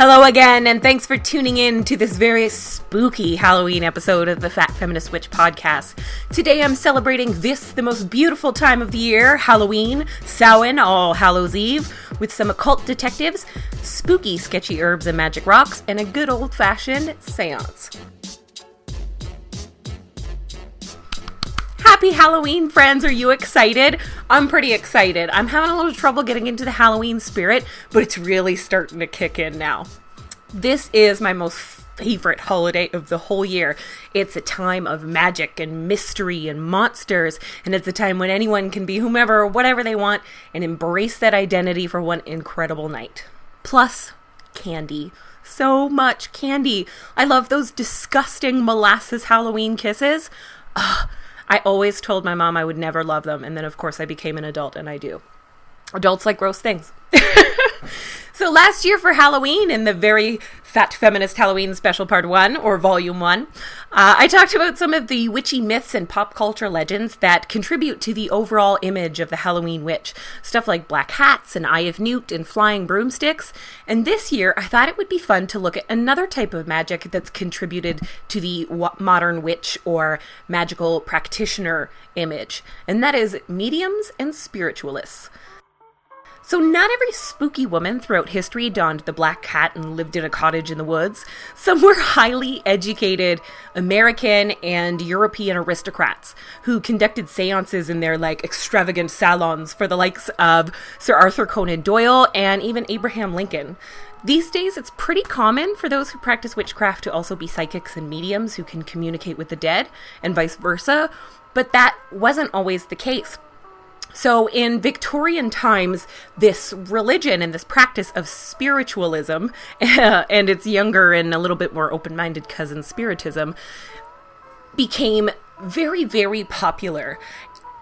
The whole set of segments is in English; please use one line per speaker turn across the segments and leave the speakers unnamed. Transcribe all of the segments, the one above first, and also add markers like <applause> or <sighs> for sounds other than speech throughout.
Hello again, and thanks for tuning in to this very spooky Halloween episode of the Fat Feminist Witch podcast. Today I'm celebrating this, the most beautiful time of the year, Halloween, Samhain, All Hallows Eve, with some occult detectives, spooky, sketchy herbs and magic rocks, and a good old fashioned seance. Happy Halloween, friends. Are you excited? I'm pretty excited. I'm having a little trouble getting into the Halloween spirit, but it's really starting to kick in now. This is my most favorite holiday of the whole year. It's a time of magic and mystery and monsters, and it's a time when anyone can be whomever or whatever they want and embrace that identity for one incredible night. Plus, candy. So much candy. I love those disgusting molasses Halloween kisses. Ugh, I always told my mom I would never love them, and then of course I became an adult and I do. Adults like gross things. <laughs> so last year for Halloween, in the very Fat Feminist Halloween Special Part 1, or Volume 1, uh, I talked about some of the witchy myths and pop culture legends that contribute to the overall image of the Halloween witch. Stuff like black hats and Eye of Newt and flying broomsticks. And this year, I thought it would be fun to look at another type of magic that's contributed to the modern witch or magical practitioner image, and that is mediums and spiritualists. So, not every spooky woman throughout history donned the black hat and lived in a cottage in the woods. Some were highly educated American and European aristocrats who conducted seances in their like extravagant salons for the likes of Sir Arthur Conan Doyle and even Abraham Lincoln. These days, it's pretty common for those who practice witchcraft to also be psychics and mediums who can communicate with the dead, and vice versa, but that wasn't always the case. So, in Victorian times, this religion and this practice of spiritualism <laughs> and its younger and a little bit more open minded cousin, Spiritism, became very, very popular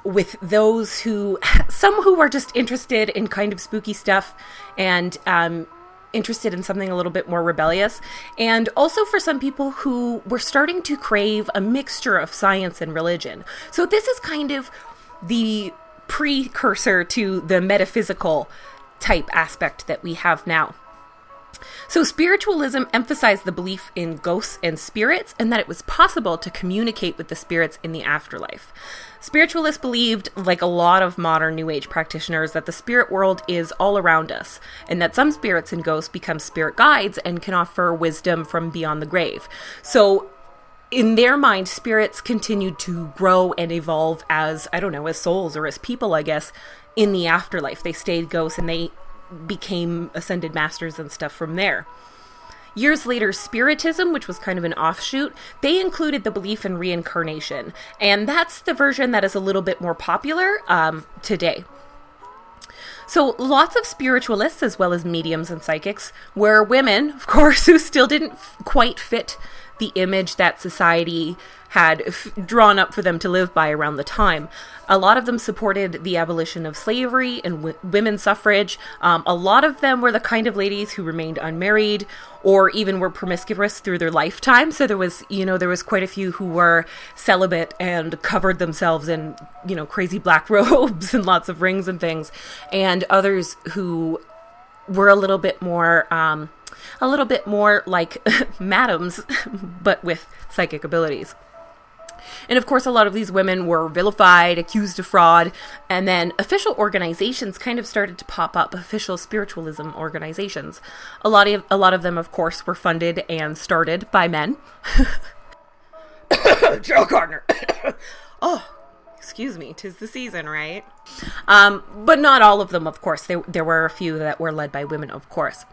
with those who, <laughs> some who are just interested in kind of spooky stuff and, um, interested in something a little bit more rebellious, and also for some people who were starting to crave a mixture of science and religion. So, this is kind of the precursor to the metaphysical type aspect that we have now. So, spiritualism emphasized the belief in ghosts and spirits and that it was possible to communicate with the spirits in the afterlife. Spiritualists believed, like a lot of modern New Age practitioners, that the spirit world is all around us, and that some spirits and ghosts become spirit guides and can offer wisdom from beyond the grave. So, in their mind, spirits continued to grow and evolve as, I don't know, as souls or as people, I guess, in the afterlife. They stayed ghosts and they became ascended masters and stuff from there. Years later, Spiritism, which was kind of an offshoot, they included the belief in reincarnation. And that's the version that is a little bit more popular um, today. So, lots of spiritualists, as well as mediums and psychics, were women, of course, <laughs> who still didn't f- quite fit the image that society had f- drawn up for them to live by around the time. A lot of them supported the abolition of slavery and w- women's suffrage. Um, a lot of them were the kind of ladies who remained unmarried or even were promiscuous through their lifetime. So there was, you know, there was quite a few who were celibate and covered themselves in, you know, crazy black <laughs> robes and lots of rings and things, and others who were a little bit more. Um, a little bit more like <laughs> madams, but with psychic abilities. And of course, a lot of these women were vilified, accused of fraud, and then official organizations kind of started to pop up. Official spiritualism organizations. A lot of a lot of them, of course, were funded and started by men. <coughs> Joe Gardner. <coughs> oh, excuse me, tis the season, right? Um, but not all of them, of course. There, there were a few that were led by women, of course.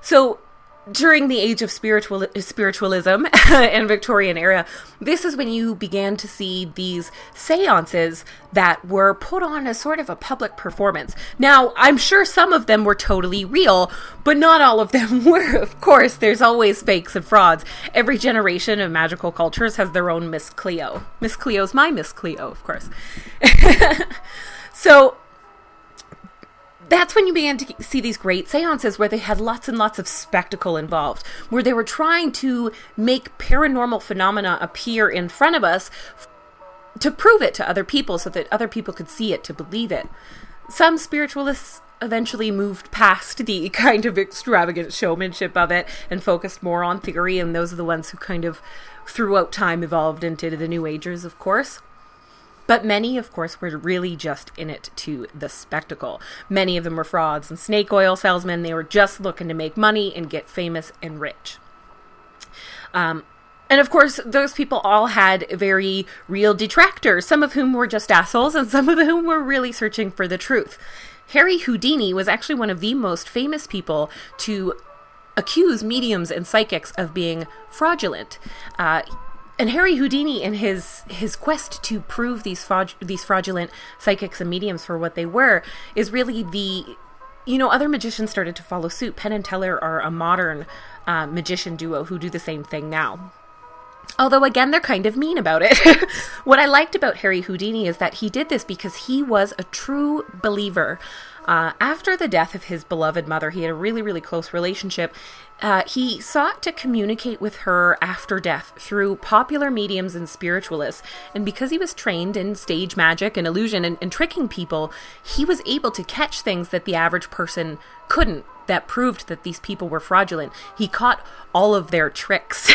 So during the age of spiritual spiritualism <laughs> and Victorian era, this is when you began to see these seances that were put on as sort of a public performance. Now, I'm sure some of them were totally real, but not all of them <laughs> were. Of course, there's always fakes and frauds. Every generation of magical cultures has their own Miss Cleo. Miss Cleo's my Miss Cleo, of course. <laughs> so, that's when you began to see these great seances where they had lots and lots of spectacle involved, where they were trying to make paranormal phenomena appear in front of us to prove it to other people so that other people could see it to believe it. Some spiritualists eventually moved past the <laughs> kind of extravagant showmanship of it and focused more on theory, and those are the ones who kind of throughout time evolved into the New Agers, of course. But many, of course, were really just in it to the spectacle. Many of them were frauds and snake oil salesmen. They were just looking to make money and get famous and rich. Um, and of course, those people all had very real detractors, some of whom were just assholes, and some of whom were really searching for the truth. Harry Houdini was actually one of the most famous people to accuse mediums and psychics of being fraudulent. Uh, and Harry Houdini, in his his quest to prove these fraud- these fraudulent psychics and mediums for what they were, is really the you know other magicians started to follow suit. Penn and Teller are a modern uh, magician duo who do the same thing now. Although, again, they're kind of mean about it. <laughs> what I liked about Harry Houdini is that he did this because he was a true believer. Uh, after the death of his beloved mother, he had a really, really close relationship. Uh, he sought to communicate with her after death through popular mediums and spiritualists. And because he was trained in stage magic and illusion and, and tricking people, he was able to catch things that the average person couldn't that proved that these people were fraudulent. He caught all of their tricks.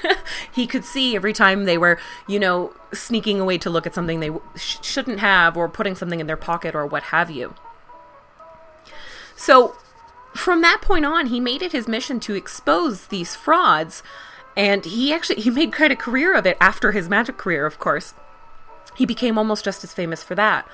<laughs> he could see every time they were, you know, sneaking away to look at something they sh- shouldn't have or putting something in their pocket or what have you. So, from that point on, he made it his mission to expose these frauds, and he actually he made quite a career of it after his magic career, of course. He became almost just as famous for that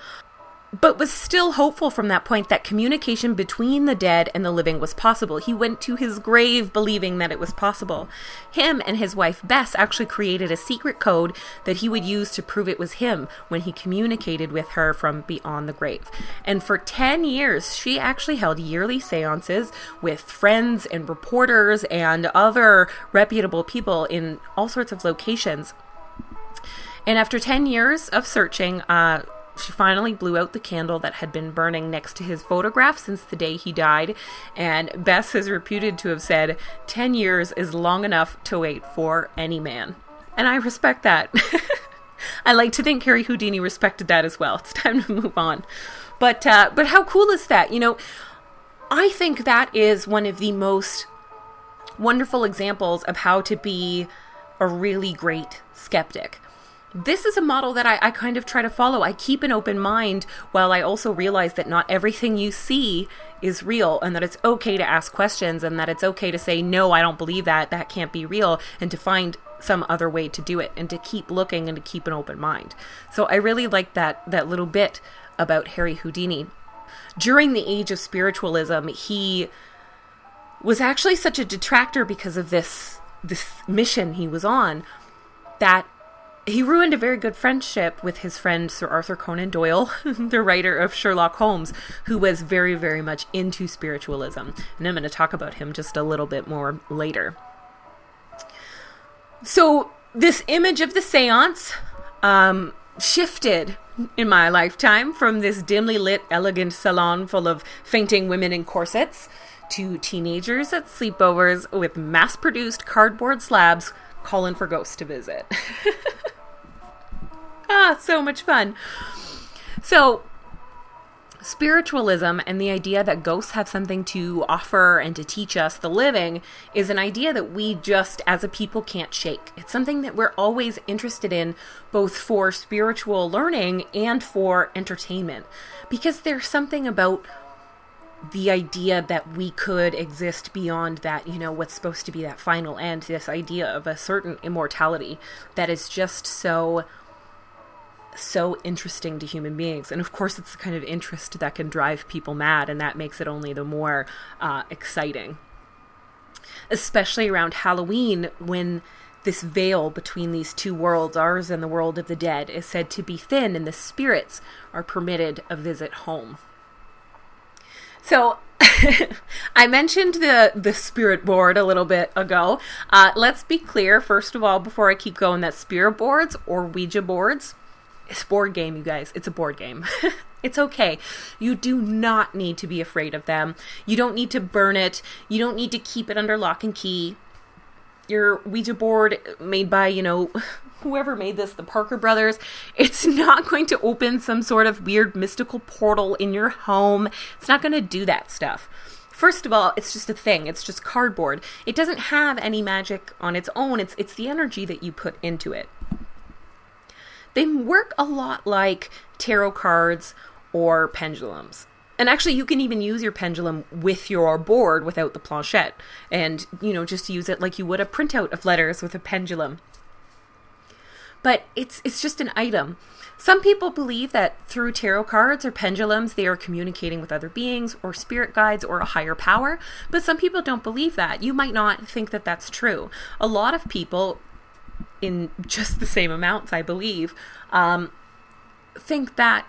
but was still hopeful from that point that communication between the dead and the living was possible. He went to his grave believing that it was possible. Him and his wife Bess actually created a secret code that he would use to prove it was him when he communicated with her from beyond the grave. And for 10 years, she actually held yearly seances with friends and reporters and other reputable people in all sorts of locations. And after 10 years of searching, uh, she finally blew out the candle that had been burning next to his photograph since the day he died, and Bess is reputed to have said, 10 years is long enough to wait for any man. And I respect that. <laughs> I like to think Harry Houdini respected that as well. <laughs> It's time to move on. But uh, but how cool is that? You know, I think that is one of the most wonderful examples of how to be a really great skeptic this is a model that I, I, kind of try to follow. I keep an open mind while I also realize that not everything you see is real and that it's okay to ask questions and that it's okay to say, no, I don't believe that. That can't be real. And to find some other way to do it and to keep looking and to keep an open mind. So I really like that, that little bit about Harry Houdini. During the age of spiritualism, he was actually such a detractor because of this this mission he was on that he ruined a very good friendship with his friend Sir Arthur Conan Doyle, <laughs> the writer of Sherlock Holmes, who was very, very much into spiritualism. And I'm going to talk about him just a little bit more later. So, this image of the seance um, shifted in my lifetime from this dimly lit, elegant salon full of fainting women in corsets to teenagers at sleepovers with mass produced cardboard slabs calling for ghosts to visit. <laughs> ah, so much fun. So, spiritualism and the idea that ghosts have something to offer and to teach us the living is an idea that we just as a people can't shake. It's something that we're always interested in both for spiritual learning and for entertainment because there's something about the idea that we could exist beyond that, you know, what's supposed to be that final end, this idea of a certain immortality that is just so so interesting to human beings. And of course, it's the kind of interest that can drive people mad, and that makes it only the more uh, exciting. Especially around Halloween, when this veil between these two worlds, ours and the world of the dead, is said to be thin, and the spirits are permitted a visit home. So <laughs> I mentioned the the spirit board a little bit ago. Uh, let's be clear, first of all, before I keep going, that spirit boards or Ouija boards, it's a board game, you guys. It's a board game. <laughs> it's okay. You do not need to be afraid of them. You don't need to burn it. You don't need to keep it under lock and key. Your Ouija board made by, you know, <laughs> whoever made this, the Parker brothers, it's <laughs> not going to open some sort of weird mystical portal in your home. It's not going to do that stuff. First of all, it's just a thing. It's just cardboard. It doesn't have any magic on its own. It's it's the energy that you put into it. They work a lot like tarot cards or pendulums. And actually, you can even use your pendulum with your board without the planchette, and you know just use it like you would a printout of letters with a pendulum. But it's it's just an item. Some people believe that through tarot cards or pendulums, they are communicating with other beings or spirit guides or a higher power, but some people don't believe that. You might not think that that's true. A lot of people, in <laughs> just the same amounts, I believe, um, think that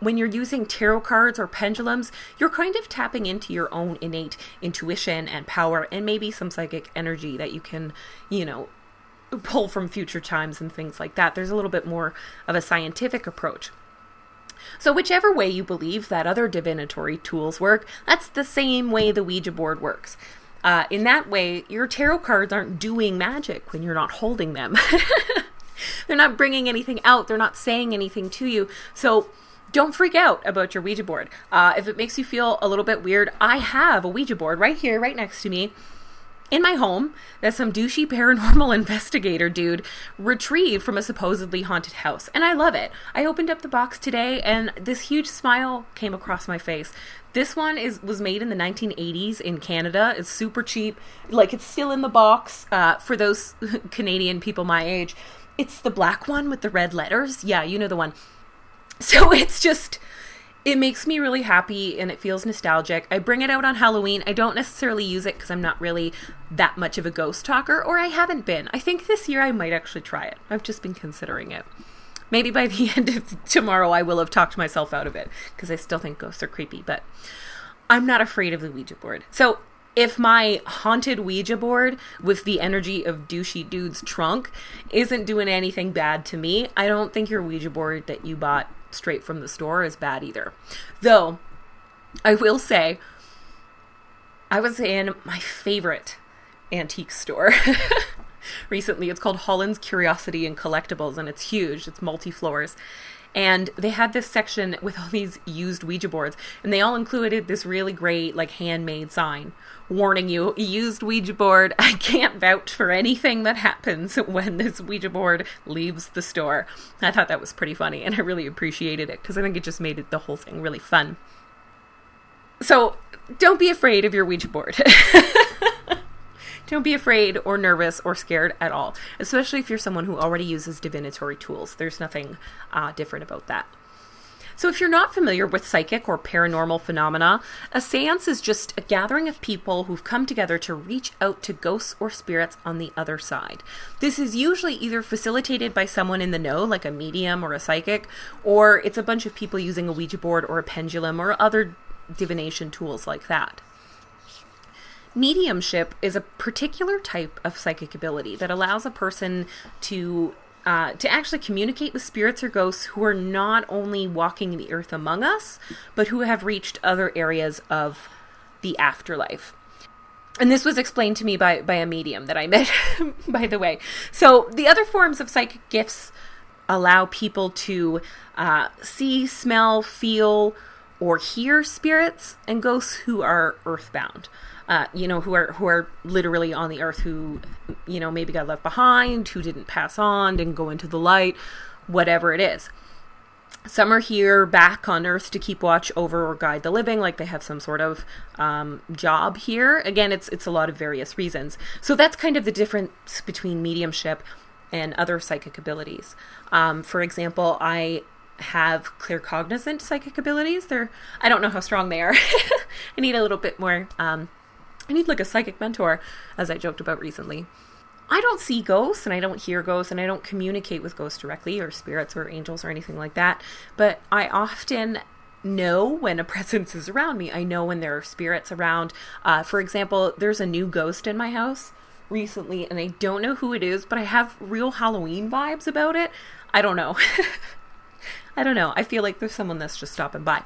when you're using tarot cards or pendulums, you're kind of tapping into your own innate intuition and power and maybe some psychic energy that you can, you know, pull from future times and things like that. There's a little bit more of a scientific approach. So, whichever way you believe that other divinatory tools work, that's the same way the Ouija board works. Uh, in that way, your tarot cards aren't doing magic when you're not holding them. <laughs> they're not bringing anything out, they're not saying anything to you. So, don't freak out about your Ouija board. Uh, if it makes you feel a little bit weird, I have a Ouija board right here, right next to me. In my home, that some douchey paranormal <laughs> investigator dude retrieved from a supposedly haunted house, and I love it. I opened up the box today, and this huge smile came across my face. This one is was made in the 1980s in Canada. It's super cheap, like it's still in the box. Uh, for those <laughs> Canadian people my age, it's the black one with the red letters. Yeah, you know the one. So <laughs> it's just it makes me really happy and it feels nostalgic. I bring it out on Halloween. I don't necessarily use it because I'm not really that much of a ghost talker, or I haven't been. I think this year I might actually try it. I've just been considering it. Maybe by <laughs> the end of tomorrow I will have talked myself out of it because I still think ghosts are creepy, but I'm not afraid of the Ouija board. So if my haunted Ouija board with the energy of douchey dude's trunk isn't doing anything bad to me, I don't think your Ouija board that you bought straight from the store is bad either. Though, I will say, I was in my favorite antique store <laughs> recently. It's called Holland's Curiosity and Collectibles, and it's huge, it's multi floors. And they had this section with all these used Ouija boards, and they all included this really great, like, handmade sign warning you used Ouija board. <laughs> I can't vouch for anything that happens when this Ouija board leaves the store. I thought that was pretty funny, and I really appreciated it because I think it just made it the whole thing really fun. So don't be afraid of your Ouija board. <laughs> don't be afraid or nervous or scared at all, especially if you're someone who already uses divinatory tools. There's nothing uh, different about that. So, if you're not familiar with psychic or paranormal phenomena, a seance is just a gathering of people who've come together to reach out to ghosts or spirits on the other side. This is usually either facilitated by someone in the know, like a medium or a psychic, or it's a bunch of people using a Ouija board or a pendulum or other divination tools like that. Mediumship is a particular type of psychic ability that allows a person to uh, to actually communicate with spirits or ghosts who are not only walking the earth among us, but who have reached other areas of the afterlife. And this was explained to me by, by a medium that I met, <laughs> by the way. So, the other forms of psychic gifts allow people to uh, see, smell, feel, or hear spirits and ghosts who are earthbound uh, you know, who are who are literally on the earth, who you know maybe got left behind, who didn't pass on, didn't go into the light, whatever it is. Some are here back on Earth to keep watch over or guide the living, like they have some sort of um, job here. Again, it's it's a lot of various reasons. So that's kind of the difference between mediumship and other psychic abilities. Um, for example, I have claircognizant psychic abilities. They're I don't know how strong they are. <laughs> I need a little bit more um, I need like a psychic mentor, as I joked about recently. I don't see ghosts and I don't hear ghosts and I don't communicate with ghosts directly or spirits or angels or anything like that, but I often know when a <laughs> presence is around me. I know when there are spirits around. Uh, for example, there's a new ghost in my house recently and I don't know who it is, but I have real Halloween vibes about it. I don't know. <laughs> I don't know. I feel like there's someone that's just stopping by.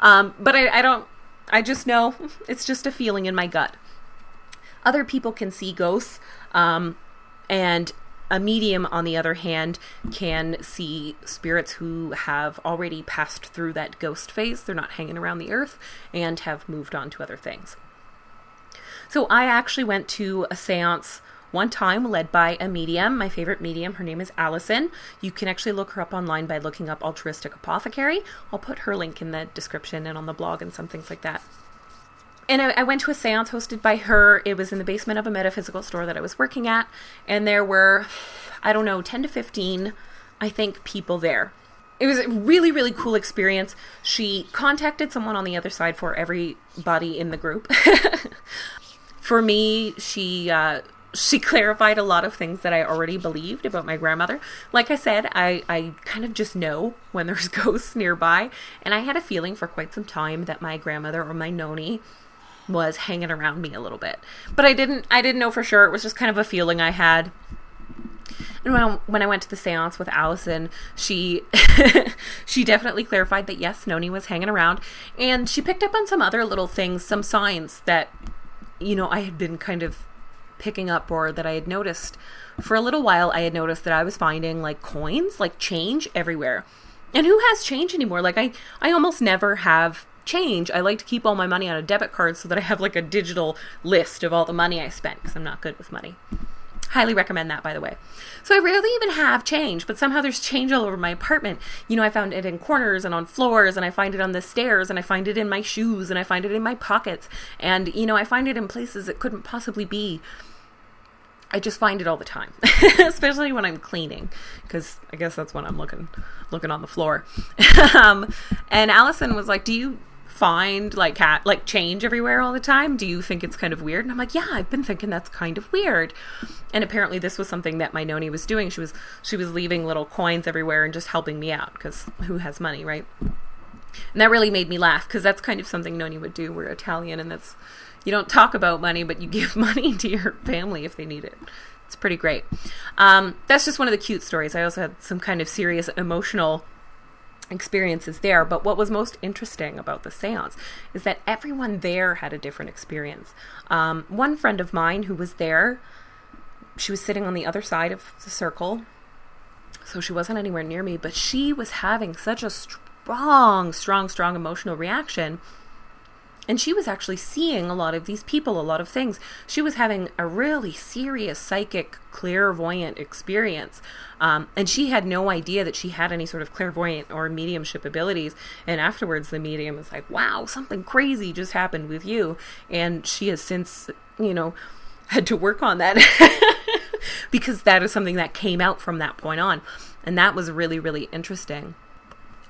Um, but I, I don't, I just know <laughs> it's just a feeling in my gut other people can see ghosts um, and A medium, on the other hand, can see spirits who have already passed through that ghost phase. They're not hanging around the earth and have moved on to other things. So I actually went to a seance one time led by a medium, my favorite medium. Her name is Allison. You can actually look her up online by looking up Altruistic Apothecary. I'll put her link in the description and on the blog and some things like that. And I, I went to a seance hosted by her. It was in the basement of a metaphysical store that I was working at. And there were, I don't know, 10 to 15, I think, people there it was a really really cool experience she contacted someone on the other side for everybody in the group <laughs> for me she uh, she clarified a lot of things that I already believed about my grandmother. Like I said, I, I kind of just know when there's <laughs> ghosts nearby, and I had a feeling for quite some time that my grandmother or my noni was hanging around me a little bit. But I didn't I didn't know for sure. It was just kind of a feeling I had. And when I, when I went to the séance with Allison, she <laughs> she definitely clarified that yes, Noni was hanging around, and she picked up on some other little things, some signs that you know I had been kind of picking up or that I had noticed for a little while I had noticed that I was finding like coins, like change everywhere. And who has change anymore? Like I I almost never have change. I like to keep all my money on a debit card so that I have like a digital list of all the money I spent because I'm not good with money. Highly recommend that, by the way. So I rarely even have change, but somehow there's change all over my apartment. You know, I found it in corners and on floors, and I find it on the stairs, and I find it in my shoes, and I find it in my pockets. And, you know, I find it in places it couldn't possibly be. I just find it all the time, <laughs> especially when I'm cleaning, because I guess that's when I'm looking looking on the floor. <laughs> um, and Allison was like, "Do you find like cat like change everywhere all the time? Do you think it's kind of weird?" And I'm like, "Yeah, I've been thinking that's kind of weird." And apparently, this was something that my noni was doing. She was she was leaving little coins everywhere and just helping me out because who has money, right? And that really made me laugh because that's kind of something Noni would do. We're Italian, and that's you don't talk about money, but you <laughs> give money to your family if they need it. It's pretty great. Um, that's just one of the cute stories. I also had some kind of serious emotional experiences there. But what was most interesting about the seance is that everyone there had a different experience. Um, one friend of mine who was there, she was sitting on the other side of the circle, so she wasn't anywhere near me, but she was having such a strong, strong, strong emotional reaction and she was actually seeing a lot of these people, a lot of things. She was having a really serious psychic, clairvoyant experience. Um, and she had no idea that she had any sort of clairvoyant or mediumship abilities. And afterwards, the medium was like, wow, something crazy just happened with you. And she has since, you know, <laughs> had to work on that <laughs> because that is something that came out from that point on. And that was really, really interesting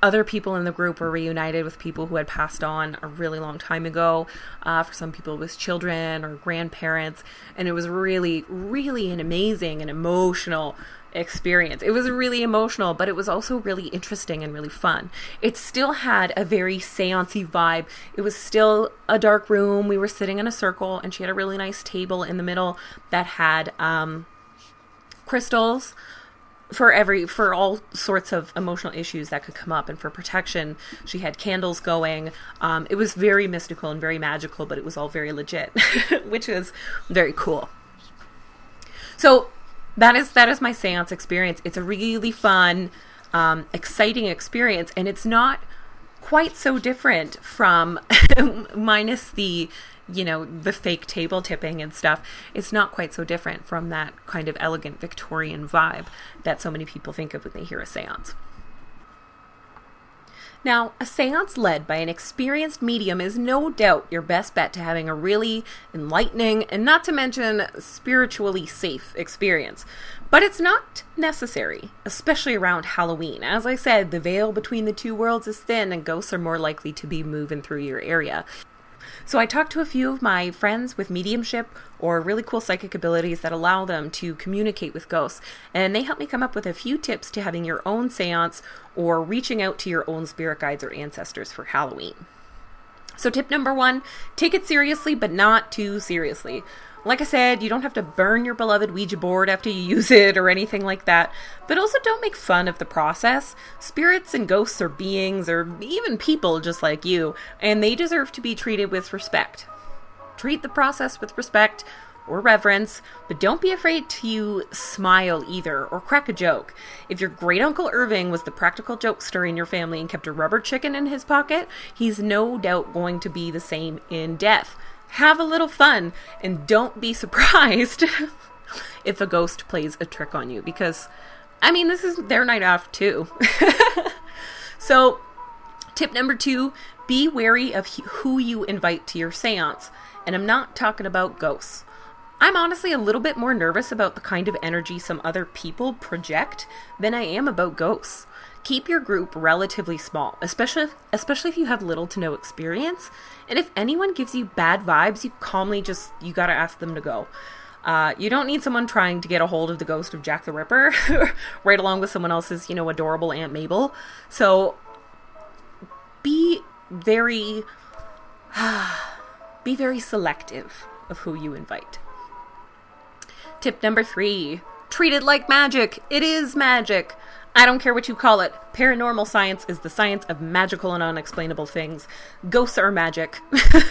other people in the group were reunited with people who had passed on a really long time ago. Uh, for some people, it was children or grandparents. And it was really, really an amazing and emotional experience. It was really emotional, but it was also really interesting and really fun. It still had a very seancey vibe. It was still a dark room. We were sitting in a circle, and she had a really nice table in the middle that had um, crystals for every for all sorts of emotional issues that could come up and for protection she had candles going. Um, it was very mystical and very magical but it was all very legit <laughs> which was very cool. So that is that is my seance experience. It's a really fun um, exciting experience and it's not quite so different from <laughs> minus the you know, the fake table tipping and stuff, it's not quite so different from that kind of elegant Victorian vibe that so many people think of when they hear a seance. Now, a seance led by an experienced medium is no doubt your best bet to having a really enlightening and not to mention spiritually safe experience. But it's not necessary, especially around Halloween. As I said, the veil between the two worlds is thin and ghosts are more likely to be moving through your area. So I talked to a few of my friends with mediumship or really cool psychic abilities that allow them to communicate with ghosts, and they helped me come up with a few tips to having your own seance or reaching out to your own spirit guides or ancestors for Halloween. So, tip number one take it seriously, but not too seriously. Like I said, you don't have to burn your beloved Ouija board after you use it or anything like that, but also don't make fun of the process. Spirits and ghosts are beings or even people just like you, and they deserve to be treated with respect. Treat the process with respect, or reverence, but don't be afraid to smile either or crack a joke. If your great uncle Irving was the practical jokester in your family and kept a rubber chicken in his pocket, he's no doubt going to be the same in death. Have a little fun and don't be surprised <laughs> if a ghost plays a trick on you because, I mean, this is their night off too. <laughs> so, tip number two be wary of who you invite to your seance. And I'm not talking about ghosts. I'm honestly a little bit more nervous about the kind of energy some other people project than I am about ghosts. Keep your group relatively small, especially if, especially if you have little to no experience. And if anyone gives you bad vibes, you calmly just you got to ask them to go. Uh, you don't need someone trying to get a hold of the ghost of Jack the Ripper <laughs> right along with someone else's, you know, adorable Aunt Mabel. So be very <sighs> be very selective of who you invite. Tip number 3. Treat it like magic. It is magic. I don't care what you call it. Paranormal science is the science of magical and unexplainable things. Ghosts are magic.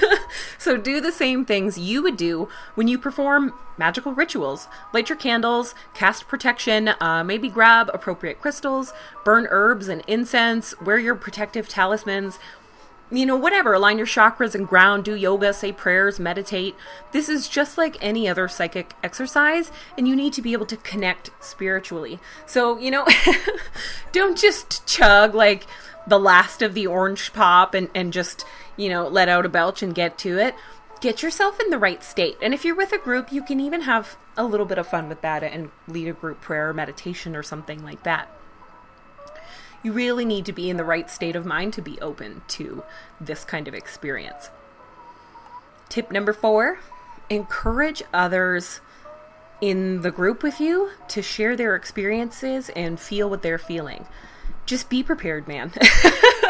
<laughs> so do the same things you would do when you perform magical rituals. Light your candles, cast protection, uh, maybe grab appropriate crystals, burn herbs and incense, wear your protective talismans, you know, whatever, align your chakras and ground, do yoga, say prayers, meditate. This is just like any other psychic exercise, and you need to be able to connect spiritually. So, you know, <laughs> don't just chug like the last of the orange pop and, and just, you know, let out a belch and get to it. Get yourself in the right state. And if you're with a group, you can even have a little bit of fun with that and lead a group prayer or meditation or something like that you really need to be in the right state of mind to be open to this kind of experience. Tip number four encourage others in the group with you to share their experiences and feel what they're feeling just be prepared, man. <laughs>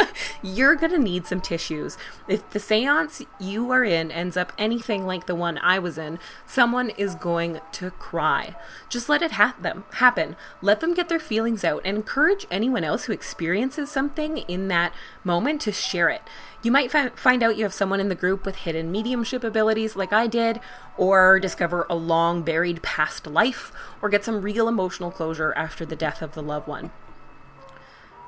You're going to need some tissues. If the seance you are in ends up anything like the one I was in, someone is going to cry. Just let it ha- them happen. Let them get their feelings out and encourage anyone else who experiences something in that moment to share it. You might fi- find out you have someone in the group with hidden mediumship abilities like I did, or discover a long buried past life, or get some real emotional closure after the death of the loved one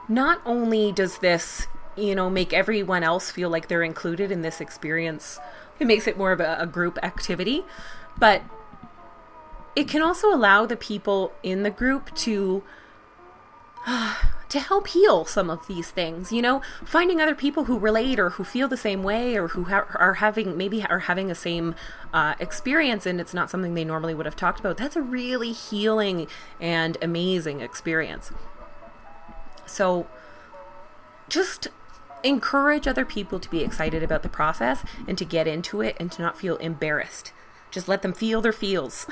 not only does this, you know, make everyone else feel like they're included in this experience, it makes it more of a, a group activity, but it can also allow the people in the group to <sighs> to help heal some of these things you know? Finding other people who relate or who feel the same way or who ha- are having maybe are having the same uh, experience and it's not something they normally would have talked about. That's a really healing and amazing experience. So just encourage other people to be excited about the process and to get into it and to not feel embarrassed. Just let them feel their feels.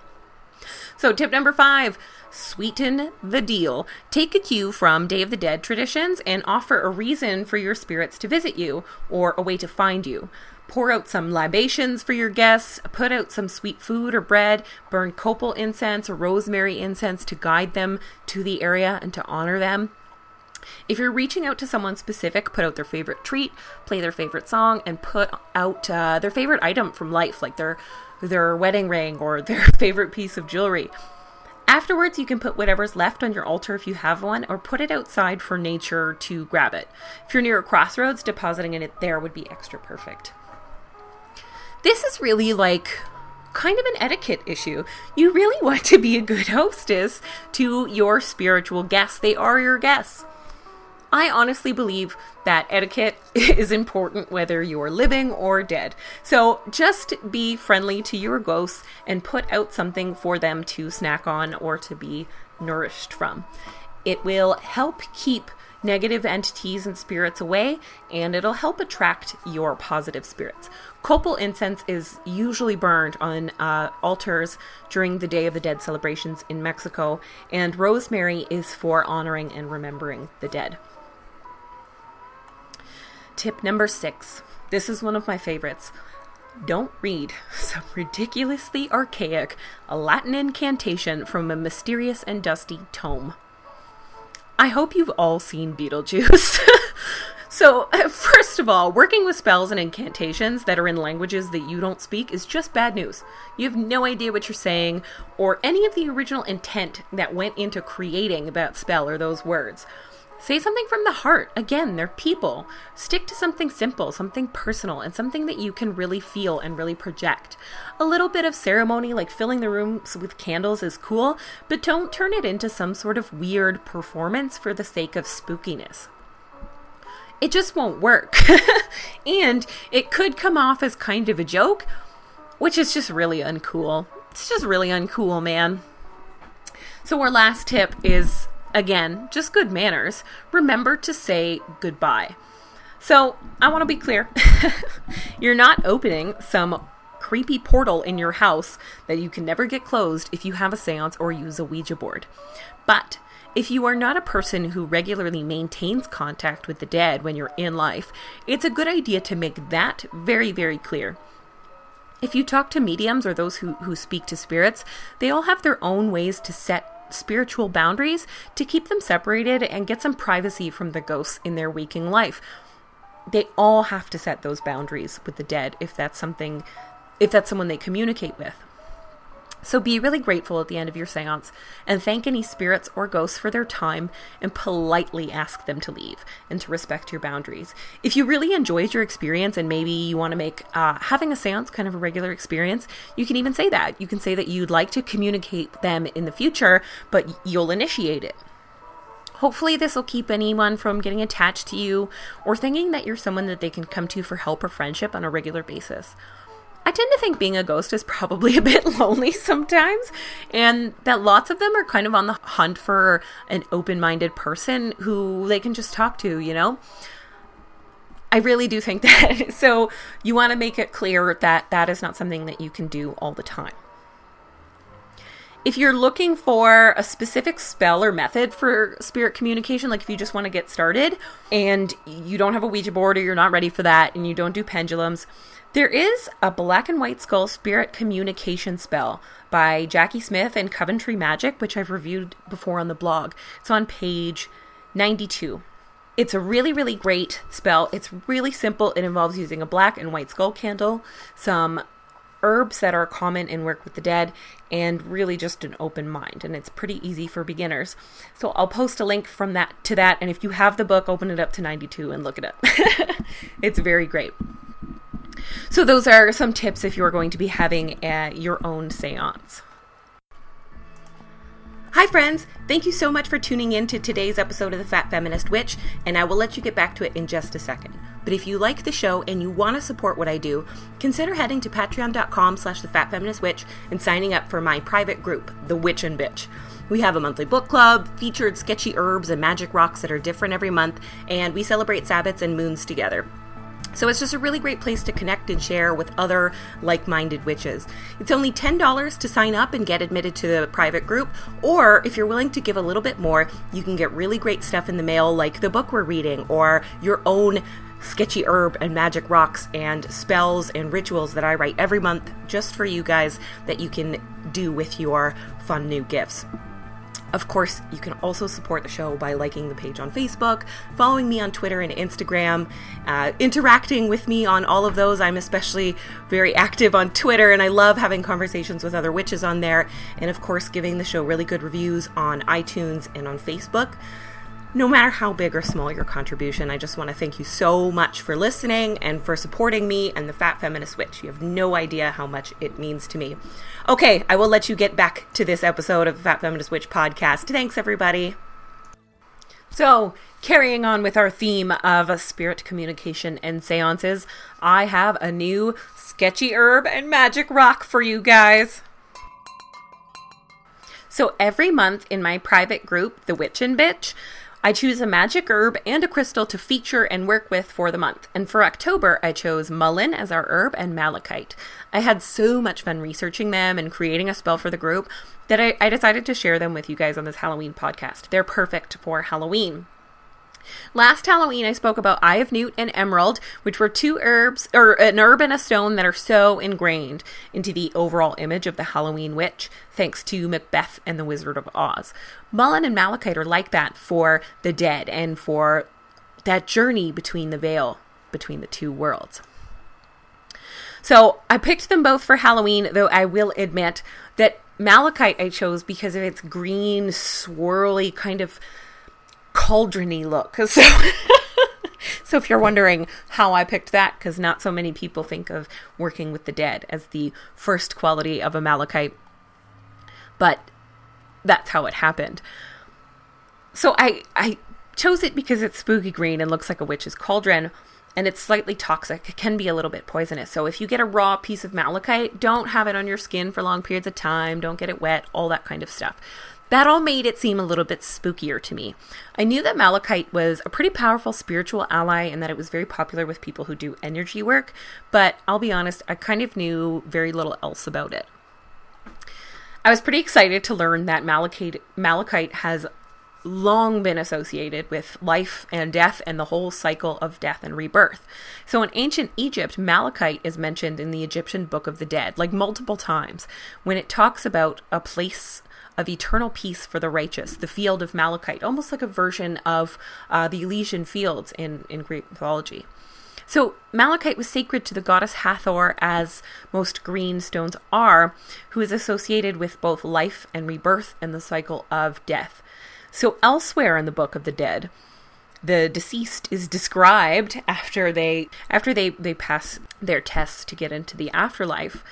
<laughs> so, tip number five sweeten the deal. Take a cue from Day of the Dead traditions and offer a reason for your spirits to visit you or a way to find you. Pour out some libations for your guests, put out some sweet food or bread, burn copal incense or rosemary incense to guide them to the area and to honor them. If you're reaching out to someone specific, put out their favorite treat, play their favorite song, and put out uh, their favorite item from life, like their their wedding ring or <laughs> their favorite piece of jewelry. Afterwards, you can put whatever's left on your altar if you have one, or put it outside for nature to grab it. If you're near a crossroads, depositing it there would be extra perfect this is really like kind of an etiquette issue. You really <laughs> want to be a good hostess to your spiritual guests. They are your guests. I honestly believe that etiquette <laughs> is important whether you're living or dead. So just be friendly to your ghosts and put out something for them to snack on or to be nourished from. It will help keep negative entities and spirits away, and it'll help attract your positive spirits. Copal incense is usually burned on uh, altars during the Day of the Dead celebrations in Mexico, and rosemary is for honoring and remembering the dead. Tip number six. This is one of my favorites. Don't read <laughs> some ridiculously archaic a Latin incantation from a mysterious and dusty tome. I hope you've all seen Beetlejuice. <laughs> so, <laughs> first of all, working with spells and incantations that are in languages that you don't speak is just bad news. You have no idea what you're saying or any of the original intent that went into creating that spell or those words. Say something from the heart. Again, they're people. Stick to something simple, something personal, and something that you can really feel and really project. A little bit of ceremony, like filling the rooms with candles, is cool, but don't turn it into some sort of weird performance for the sake of spookiness. It just won't work. <laughs> and it could come off as kind of a joke, which is just really uncool. It's just really uncool, man. So, our last tip is again, just good manners, remember to say goodbye. So, I want to be clear. <laughs> You're not opening some creepy portal in your house that you can never get closed if you have a seance or use a Ouija board. But if you are not a person who regularly maintains contact with the dead when you're in life, it's a good idea to make that very, very clear. If you talk to mediums or those who, who speak to spirits, they all have their own ways to set spiritual boundaries to keep them separated and get some privacy from the ghosts in their waking life. They all have to set those boundaries with the dead if that's something if that's someone they communicate with. So be really grateful at the end of your seance and thank any spirits or ghosts for their time and politely ask them to leave and to respect your boundaries. If you really enjoyed your experience and maybe you want to make uh, having a seance kind of a regular experience, you can even say that. You can say that you'd like to communicate them in the future, but you'll initiate it. Hopefully, this will keep anyone from getting attached to you or thinking that you're someone that they can come to for help or friendship on a regular basis. I tend to think being a ghost is probably <laughs> a bit lonely sometimes, and that lots of them are kind of on the hunt for an open minded person who they can just talk to, you know? I really do think <laughs> that. So, you want to make it clear that that is not something that you can do all the time. If you're looking for a specific spell or method for spirit communication, like if you just want to get started and you don't have a Ouija board or you're not ready for that and you don't do pendulums, there is a black and white skull spirit communication spell by Jacki Smith and Coventry Magic, which I've reviewed before on the blog. It's on page 92. It's a really, really great spell. It's really simple. It involves using a black and white skull candle, some herbs that are common in work with the dead, and really just an open mind. And it's pretty easy for beginners. So I'll post a link from that to that. And if you have the book, open it up to 92 and look it up. <laughs> it's very great. So, those are some tips if you're going to be having a, your own seance. Hi, friends! Thank you so much for tuning in to today's episode of The Fat Feminist Witch, and I will let you get back to it in just a second. But if you like the show and you want to support what I do, consider heading to patreon.com slash the fat feminist witch and signing up for my private group, The Witch and Bitch. We have a monthly book club, featured sketchy herbs and magic rocks that are different every month, and we celebrate Sabbats and moons together. So it's just a really great place to connect and share with other like minded witches. It's only $10 to sign up and get admitted to the private group, or if you're willing to give a little bit more, you can get really great stuff in the mail like the book we're reading or your own sketchy herb and magic rocks and spells and rituals that I write every month just for you guys that you can do with your fun new gifts. Of course, you can also support the show by liking the page on Facebook, following me on Twitter and Instagram, uh, interacting with me on all of those. I'm especially very active on Twitter, and I love having conversations with other witches on there. And of course, giving the show really good reviews on iTunes and on Facebook no matter how big or small your contribution, I just want to thank you so much for listening and for supporting me and the Fat Feminist Witch. You have no idea how much it means to me. Okay, I will let you get back to this episode of the Fat Feminist Witch podcast. Thanks, everybody. So, carrying on with our theme of spirit communication and seances, I have a new sketchy herb and magic rock for you guys. So, every month in my private group, The Witch and Bitch, I choose a magic herb and a crystal to feature and work with for the month. And for October, I chose mullein as our herb and malachite. I had so much fun researching them and creating a spell for the group that I, I decided to share them with you guys on this Halloween podcast. They're perfect for Halloween. Last Halloween, I spoke about Eye of Newt and Emerald, which were two herbs, or an herb and a stone that are so ingrained into the overall image of the Halloween witch, thanks to Macbeth and the Wizard of Oz. Mullein and malachite are like that for the dead and for that journey between the veil between the two worlds. So I picked them both for Halloween, though I will admit that malachite I chose because of its green, swirly, kind of cauldrony look. <laughs> So, so if you're wondering how I picked that, because not so many people think of working with the dead as the first quality of a malachite, but that's how it happened. So I I chose it because it's spooky green and looks like a witch's cauldron and it's slightly toxic. It can be a little bit poisonous. So if you get a raw piece of malachite, don't have it on your skin for long periods of time. Don't get it wet, all that kind of stuff. That all made it seem a little bit spookier to me. I knew that malachite was a pretty powerful spiritual ally and that it was very popular with people who do energy work, but I'll be honest, I kind of knew very little else about it. I was pretty excited to learn that malachite, malachite has long been associated with life and death and the whole cycle of death and rebirth. So in ancient Egypt, malachite is mentioned in the Egyptian Book of the Dead, like multiple times, when it talks about a place of eternal peace for the righteous, the field of malachite, almost like a version of uh, the Elysian fields in, in Greek mythology. So, malachite was sacred to the goddess Hathor, as most green stones are, who is associated with both life and rebirth and the cycle of death. So, elsewhere in the Book of the Dead, the deceased is described after they after they they pass their tests to get into the afterlife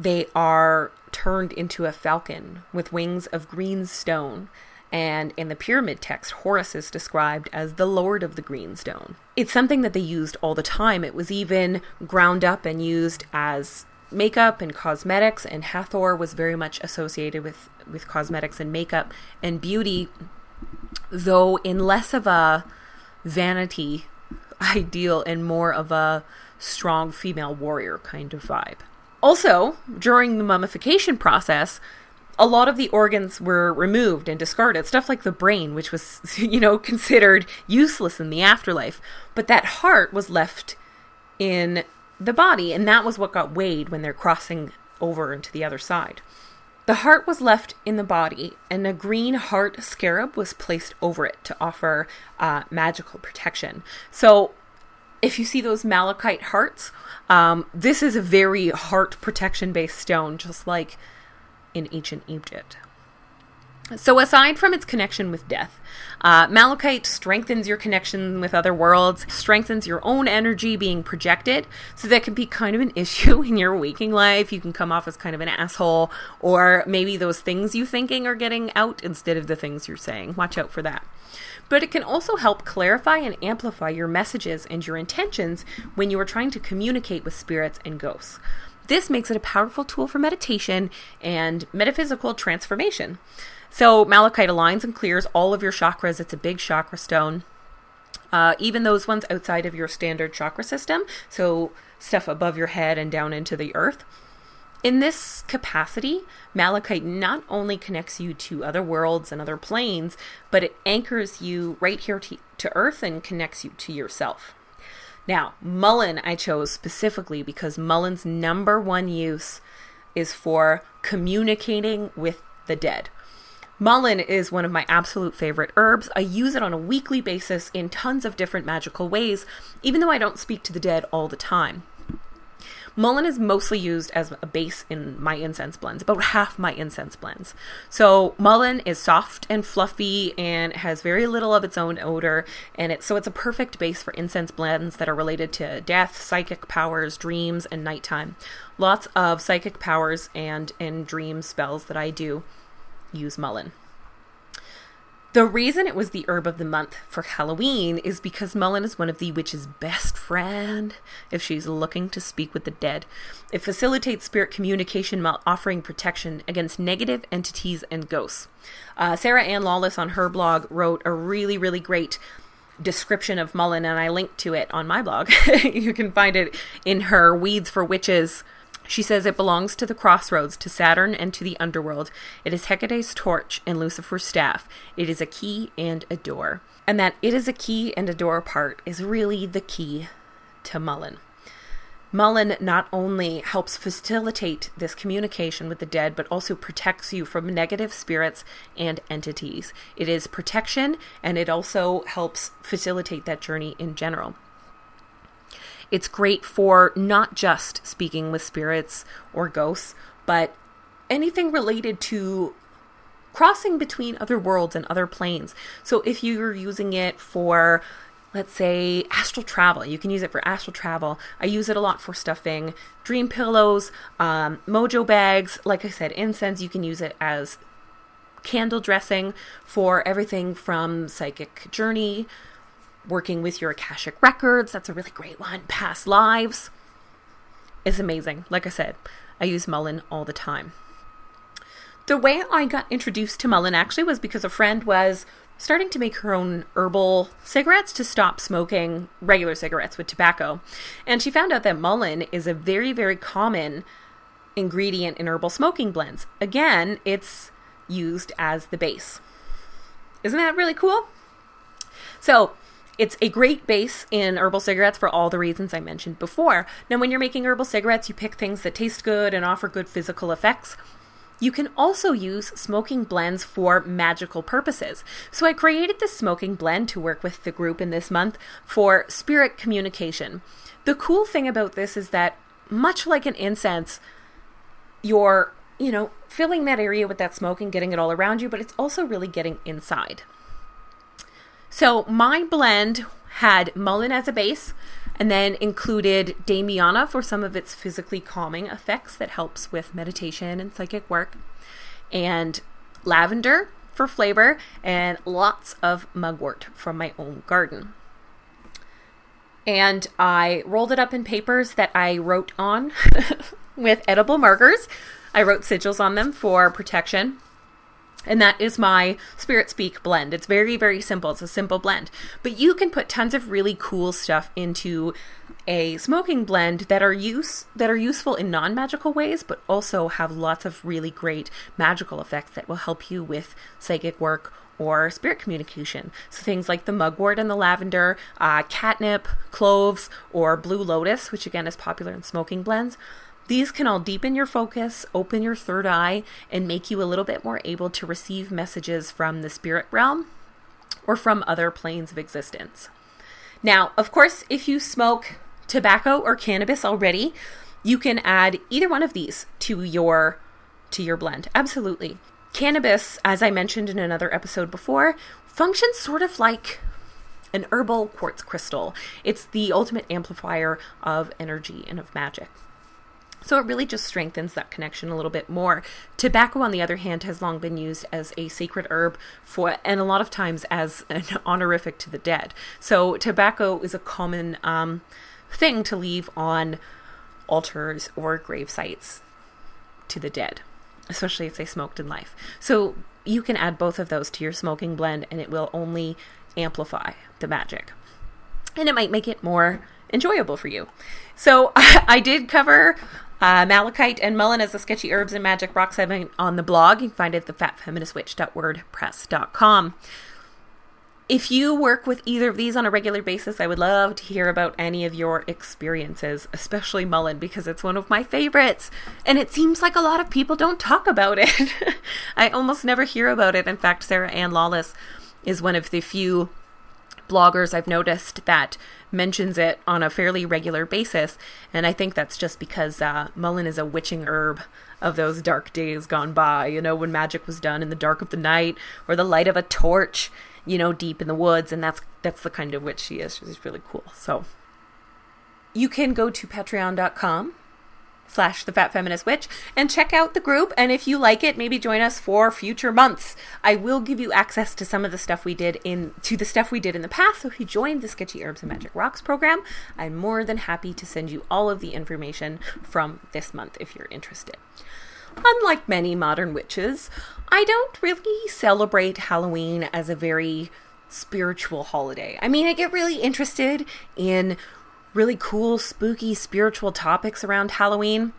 they are turned into a falcon with wings of green stone. And in the pyramid text horus is described as the lord of the green stone. It's something that they used all the time. It was even ground up and used as makeup and cosmetics and hathor was very much associated with with cosmetics and makeup and beauty though in less of a vanity <laughs> ideal and more of a strong female warrior kind of vibe. Also, during the mummification process, a lot of the organs were removed and discarded, stuff like the brain, which was, <laughs> you know, considered useless in the afterlife. But that heart was left in the body, and that was what got weighed when they're crossing over into the other side. The heart was left in the body, and a green heart scarab was placed over it to offer uh, magical protection. So, if you see those malachite hearts, um, this is a very heart protection based stone, just like in ancient Egypt. So, aside from its connection with death, uh, malachite strengthens your connection with other worlds, strengthens your own energy being projected. So, that can be kind of an <laughs> issue in your waking life. You can come off as kind of an asshole, or maybe those things you thinking are getting out instead of the things you're saying. Watch out for that. But it can also help clarify and amplify your messages and your intentions when you are trying to communicate with spirits and ghosts. This makes it a powerful tool for meditation and metaphysical transformation. So malachite aligns and clears all of your chakras. It's a big chakra stone. Uh, even those ones outside of your standard chakra system, so stuff above your head and down into the earth. In this capacity, malachite not only connects you to other worlds and other planes, but it anchors you right here to, to earth and connects you to yourself. Now, mullein I chose specifically because mullein's number one use is for communicating with the dead. Mullein is one of my absolute favorite herbs. I use it on a weekly basis in tons of different magical ways, even though I don't speak to the dead all the time. Mullein is mostly used as a base in my incense blends, about half my incense blends. So mullein is soft and fluffy and has very little of its own odor, and it so it's a perfect base for incense blends that are related to death, psychic powers, dreams, and nighttime. Lots of psychic powers and and dream spells that I do use mullein. The reason it was the herb of the month for Halloween is because mullein is one of the witch's best friend if she's looking to speak with the dead. It facilitates spirit communication while offering protection against negative entities and ghosts. Uh, Sarah Anne Lawless on her blog wrote a really, really great description of mullein, and I linked to it on my blog. <laughs> you can find it in her Weeds for Witches she says it belongs to the crossroads, to Saturn, and to the underworld. It is Hecate's torch and Lucifer's staff. It is a key and a door. and that it is a key and a door part is really the key to Mullein. Mullein not only helps facilitate this communication with the dead, but also protects you from negative spirits and entities. It is protection and it also helps facilitate that journey in general. It's great for not just speaking with spirits or ghosts, but anything related to crossing between other worlds and other planes. So if you're using it for let's say astral travel you can use it for astral travel i use it a lot for stuffing dream pillows um, mojo bags like i said incense you can use it as candle dressing for everything from psychic journey working with your akashic records that's a really great one past lives is amazing like i said i use Mullein all the time the way I got introduced to Mullein actually was because a friend was starting to make her own herbal cigarettes to stop smoking regular cigarettes with tobacco. And she found out that mullein is a very, very common ingredient in herbal smoking blends. Again, it's used as the base. Isn't that really cool? So, it's a great base in herbal cigarettes for all the reasons I mentioned before. Now, when you're making herbal cigarettes, you pick things that taste good and offer good physical effects. You can also use smoking blends for magical purposes. So I created this smoking blend to work with the group in this month for spirit communication. The cool thing about this is that much like an incense, you're, you know, filling that area with that smoke and getting it all around you, but it's also really getting inside. So my blend had mullein as a base, and then included Damiana for some of its physically calming effects that helps with meditation and psychic work, and lavender for flavor, and lots of mugwort from my own garden. And I rolled it up in papers that I wrote on <laughs> with edible markers. I wrote sigils on them for protection. And that is my Spirit Speak blend. It's very, very simple. It's a simple blend. But you can put tons of really cool stuff into a smoking blend that are use that are useful in non-magical ways, but also have lots of really great magical effects that will help you with psychic work or spirit communication. So things like the mugwort and the lavender, uh, catnip, cloves, or blue lotus, which again is popular in smoking blends. These can all deepen your focus, open your third eye, and make you a little bit more able to receive messages from the spirit realm or from other planes of existence. Now, of course, if you smoke tobacco or cannabis already, you can add either one of these to your to your blend. Absolutely. Cannabis, as I mentioned in another episode before, functions sort of like an herbal quartz crystal. It's the ultimate amplifier of energy and of magic. So it really just strengthens that connection a little bit more. Tobacco, on the other hand, has long been used as a sacred herb for, and a lot of times as <laughs> an honorific to the dead. So tobacco is a common um, thing to leave on altars or grave sites to the dead, especially if they smoked in life. So you can add both of those to your smoking blend, and it will only amplify the magic. And it might make it more enjoyable for you. So <laughs> I did cover uh, malachite and mullein as the sketchy herbs and magic rock segment on the blog. You can find it at the thefatfeministwitch.wordpress.com. If you work with either of these on a regular basis, I would love to hear about any of your experiences, especially mullein, because it's one of my favorites. And it seems like a lot of people don't talk about it. <laughs> I almost never hear about it. In fact, Sarah Anne Lawless is one of the few bloggers I've noticed that mentions it on a fairly regular basis. And I think that's just because uh, is a witching herb of those dark days gone by, you know, when magic was done in the dark of the night or the light of a torch, you know, deep in the woods. And that's that's the kind of witch she is. She's really cool. So you can go to patreon.com slash the fat feminist witch and check out the group. And if you like it maybe join us for future months. I will give you access to some of the stuff we did in to the stuff we did in the past. So if you joined the sketchy herbs and magic rocks program i'm more than happy to send you all of the information from this month if you're interested. Unlike many modern witches i don't really celebrate halloween as a very spiritual holiday. I mean i get really interested in really cool, spooky, spiritual topics around Halloween.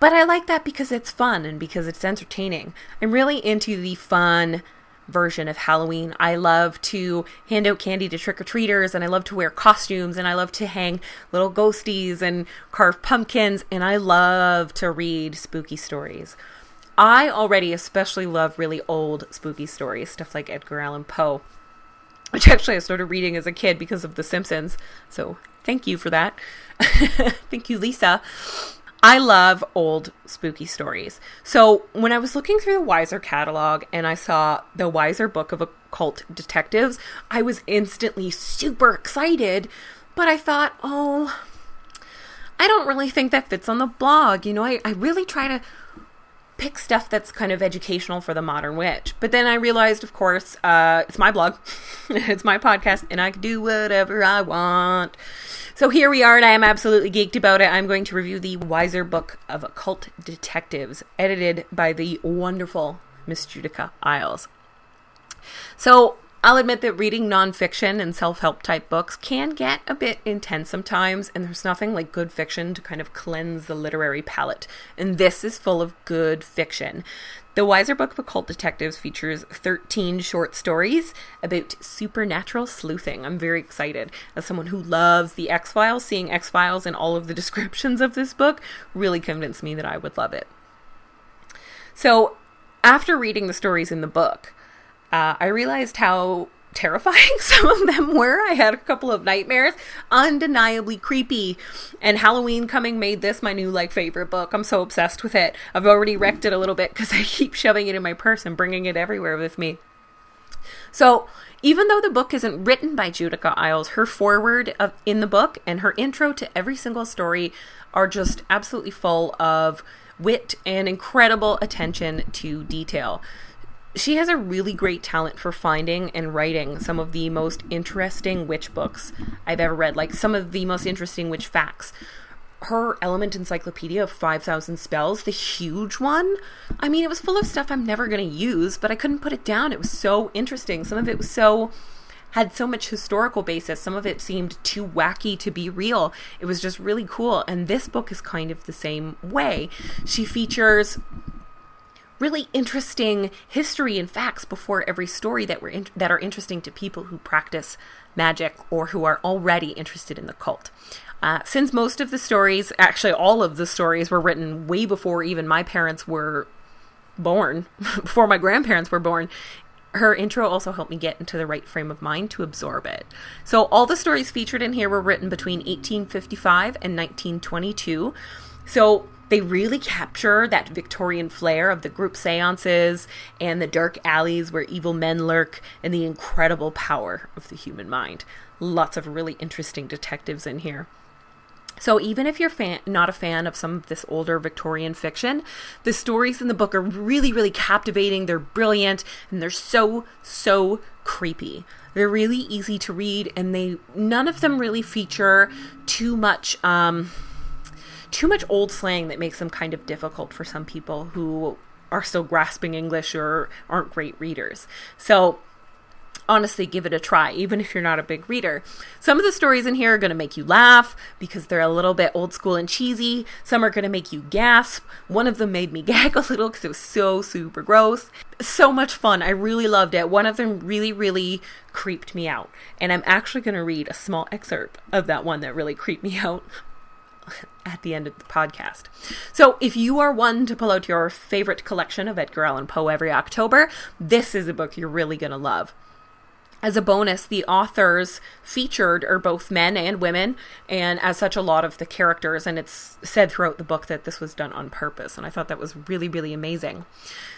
But I like that because it's fun and because it's entertaining. I'm really into the fun, version of Halloween. I love to hand out candy to trick or treaters, and I love to wear costumes, and I love to hang little ghosties and carve pumpkins, and I love to read spooky stories. I already especially love really old spooky stories, stuff like Edgar Allan Poe, which actually I started reading as a kid because of The Simpsons. So thank you for that. <laughs> thank you, Lisa. I love old spooky stories. So when I was looking through the Weiser catalog and I saw the Weiser Book of Occult Detectives, I was instantly super excited. But I thought, oh, I don't really think that fits on the blog. You know, I, I really try to pick stuff that's kind of educational for the modern witch. But then I realized, of course, uh, it's my blog, <laughs> it's my podcast, and I can do whatever I want. So here we are, and I am absolutely geeked about it. I'm going to review the Weiser Book of Occult Detectives, edited by the wonderful Miss Judika Illes. So I'll admit that reading nonfiction and self help type books can get a bit intense sometimes, and there's nothing like good fiction to kind of cleanse the literary palate. And this is full of good fiction. The Weiser Book of Occult Detectives features 13 short stories about supernatural sleuthing. I'm very excited. As someone who loves the X Files, seeing X Files in all of the <laughs> descriptions of this book really convinced me that I would love it. So, after reading the stories in the book, uh, I realized how terrifying <laughs> some of them were. I had a couple of nightmares, undeniably creepy. And Halloween coming made this my new like favorite book. I'm so obsessed with it. I've already wrecked it a little bit because I <laughs> keep shoving it in my purse and bringing it everywhere with me. So, even though the book isn't written by Judika Illes, her foreword of, in the book and her intro to every single story are just absolutely full of wit and incredible attention to detail she has a really great talent for finding and writing some of the most interesting witch books I've ever read, like some of the most interesting witch facts. Her Element Encyclopedia of 5,000 Spells, the huge one, I mean, it was full of stuff I'm never going to use, but I couldn't put it down. It was so interesting. Some of it was so had so much historical basis. Some of it seemed too wacky to be real. It was just really cool. And this book is kind of the same way. She features really interesting history and facts before every story that were in- that are interesting to people who practice magic or who are already interested in the cult. Uh, since most of the stories, actually all of the stories, were written way before even my parents were born, <laughs> before my grandparents were born, her intro also helped me get into the right frame of mind to absorb it. So all the stories featured in here were written between 1855 and 1922. So they really capture that Victorian flair of the group seances and the dark alleys where evil men lurk and the incredible power of the human mind. Lots of really interesting detectives in here. So even if you're fan- not a fan of some of this older Victorian fiction, the stories in the book are really, really captivating. They're brilliant and they're so, so creepy. They're really easy to read, and they none of them really feature too much. Um, too much old slang that makes them kind of difficult for some people who are still grasping English or aren't great readers. So, honestly, give it a try, even if you're not a big reader. Some of the stories in here are going to make you laugh because they're a little bit old school and cheesy. Some are going to make you gasp. One of them made me <laughs> gag a little because it was so super gross. So much fun. I really loved it. One of them really, really creeped me out. And I'm actually going to read a small excerpt of that one that really creeped me <laughs> out <laughs> at the end of the podcast. So, if you are one to pull out your favorite collection of Edgar Allan Poe every October, this is a book you're really going to love. As a bonus, the authors featured are both men and women, and as such, a lot of the characters. And it's said throughout the book that this was done on purpose, and I thought that was really, really amazing.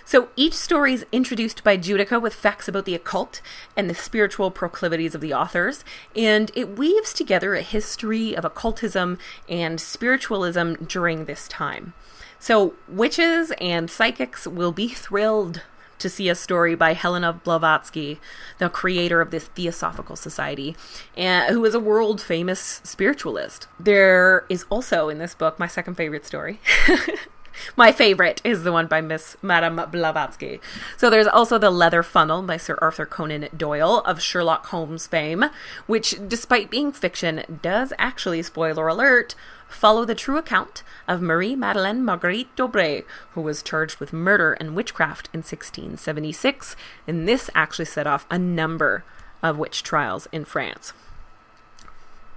So each story is introduced by Judika with facts about the occult and the spiritual proclivities of the authors, and it weaves together a history of occultism and spiritualism during this time. So, witches and psychics will be thrilled to see a story by Helena Blavatsky, the creator of this Theosophical Society, and, who is a world famous spiritualist. There is also in this book my second favorite story. <laughs> my favorite is the one by Miss Madame Blavatsky. So there's also the Leather Funnel by Sir Arthur Conan Doyle of Sherlock Holmes fame, which, despite being fiction, does actually, spoiler alert, follow the true account of Marie Madeleine Marguerite d'Aubray, who was charged with murder and witchcraft in 1676, and this actually set off a number of witch trials in France.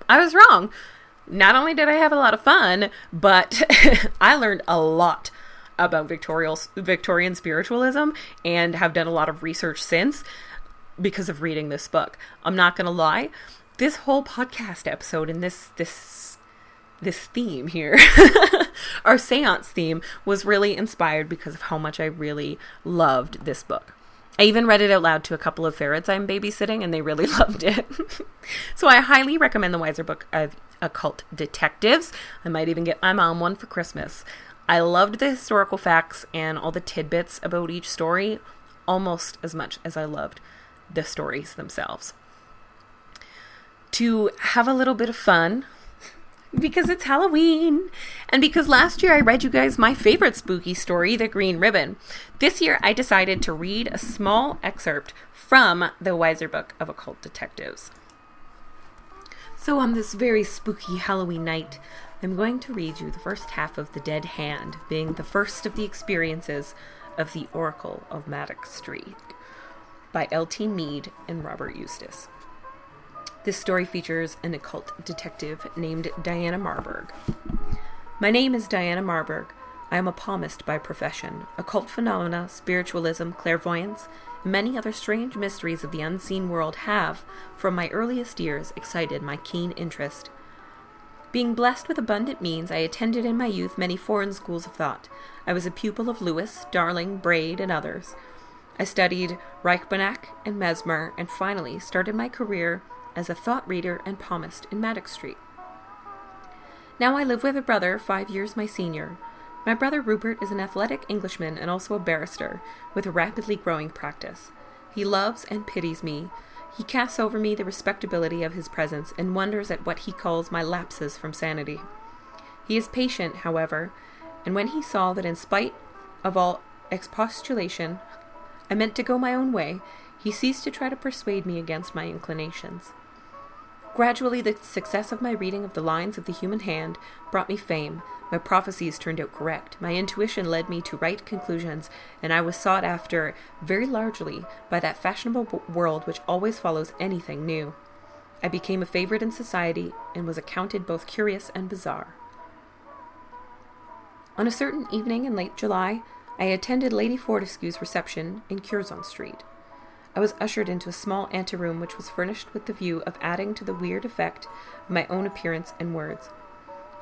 I was wrong. Not only did I have a lot of fun, but <laughs> I learned a lot about Victorial, Victorian spiritualism and have done a lot of research since because of reading this book. I'm not going to lie, this whole podcast episode and this this this theme here, <laughs> our séance theme was really inspired because of how much I really loved this book. I even read it out loud to a couple of ferrets I'm babysitting and they really <laughs> loved it. <laughs> so I highly recommend the Weiser book of occult detectives. I might even get my mom one for Christmas. I loved the historical facts and all the tidbits about each story almost as much as I loved the stories themselves. To have a little bit of fun, because it's Halloween, and because last year I read you guys my favorite spooky story, The Green Ribbon. This year I decided to read a small excerpt from the Weiser Book of Occult Detectives. So, on this very spooky Halloween night, I'm going to read you the first half of The Dead Hand, being the first of the experiences of the Oracle of Maddox Street by L.T. Meade and Robert Eustace. This story features an occult detective named Diana Marburg. My name is Diana Marburg. I am a palmist by profession. Occult phenomena, spiritualism, clairvoyance, and many other strange mysteries of the unseen world have, from my earliest years, excited my keen interest. Being blessed with abundant means, I attended in my youth many foreign schools of thought. I was a pupil of Lewis, Darling, Braid, and others. I studied Reichenbach and Mesmer, and finally started my career as a thought reader and palmist in Maddox Street. Now I live with a brother five years my senior. My brother Rupert is an athletic Englishman and also a barrister, with a rapidly growing practice. He loves and pities me. He casts over me the respectability of his presence and wonders at what he calls my lapses from sanity. He is patient, however, and when he saw that in spite of all expostulation I meant to go my own way, he ceased to try to persuade me against my inclinations. Gradually, the success of my reading of the lines of the human hand brought me fame. My prophecies turned out correct. My intuition led me to right conclusions, and I was sought after very largely by that fashionable world which always follows anything new. I became a favorite in society and was accounted both curious and bizarre. On a certain evening in late July, I attended Lady Fortescue's reception in Curzon Street. I was ushered into a small anteroom which was furnished with the view of adding to the weird effect of my own appearance and words.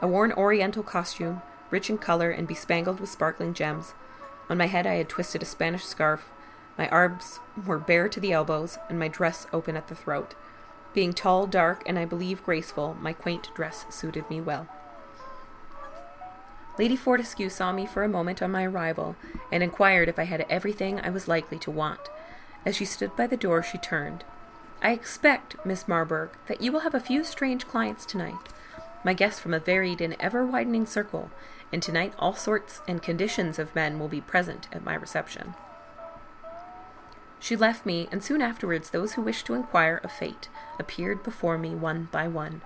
I wore an oriental costume, rich in color and bespangled with sparkling gems. On my head I had twisted a Spanish scarf. My arms were bare to the elbows, and my dress open at the throat. Being tall, dark, and I believe graceful, my quaint dress suited me well. Lady Fortescue saw me for a moment on my arrival and inquired if I had everything I was likely to want. As she stood by the door, she turned. I expect, Miss Marburg, that you will have a few strange clients tonight. My guests from a varied and ever widening circle, and tonight all sorts and conditions of men will be present at my reception. She left me, and soon afterwards those who wished to inquire of fate appeared before me one by one.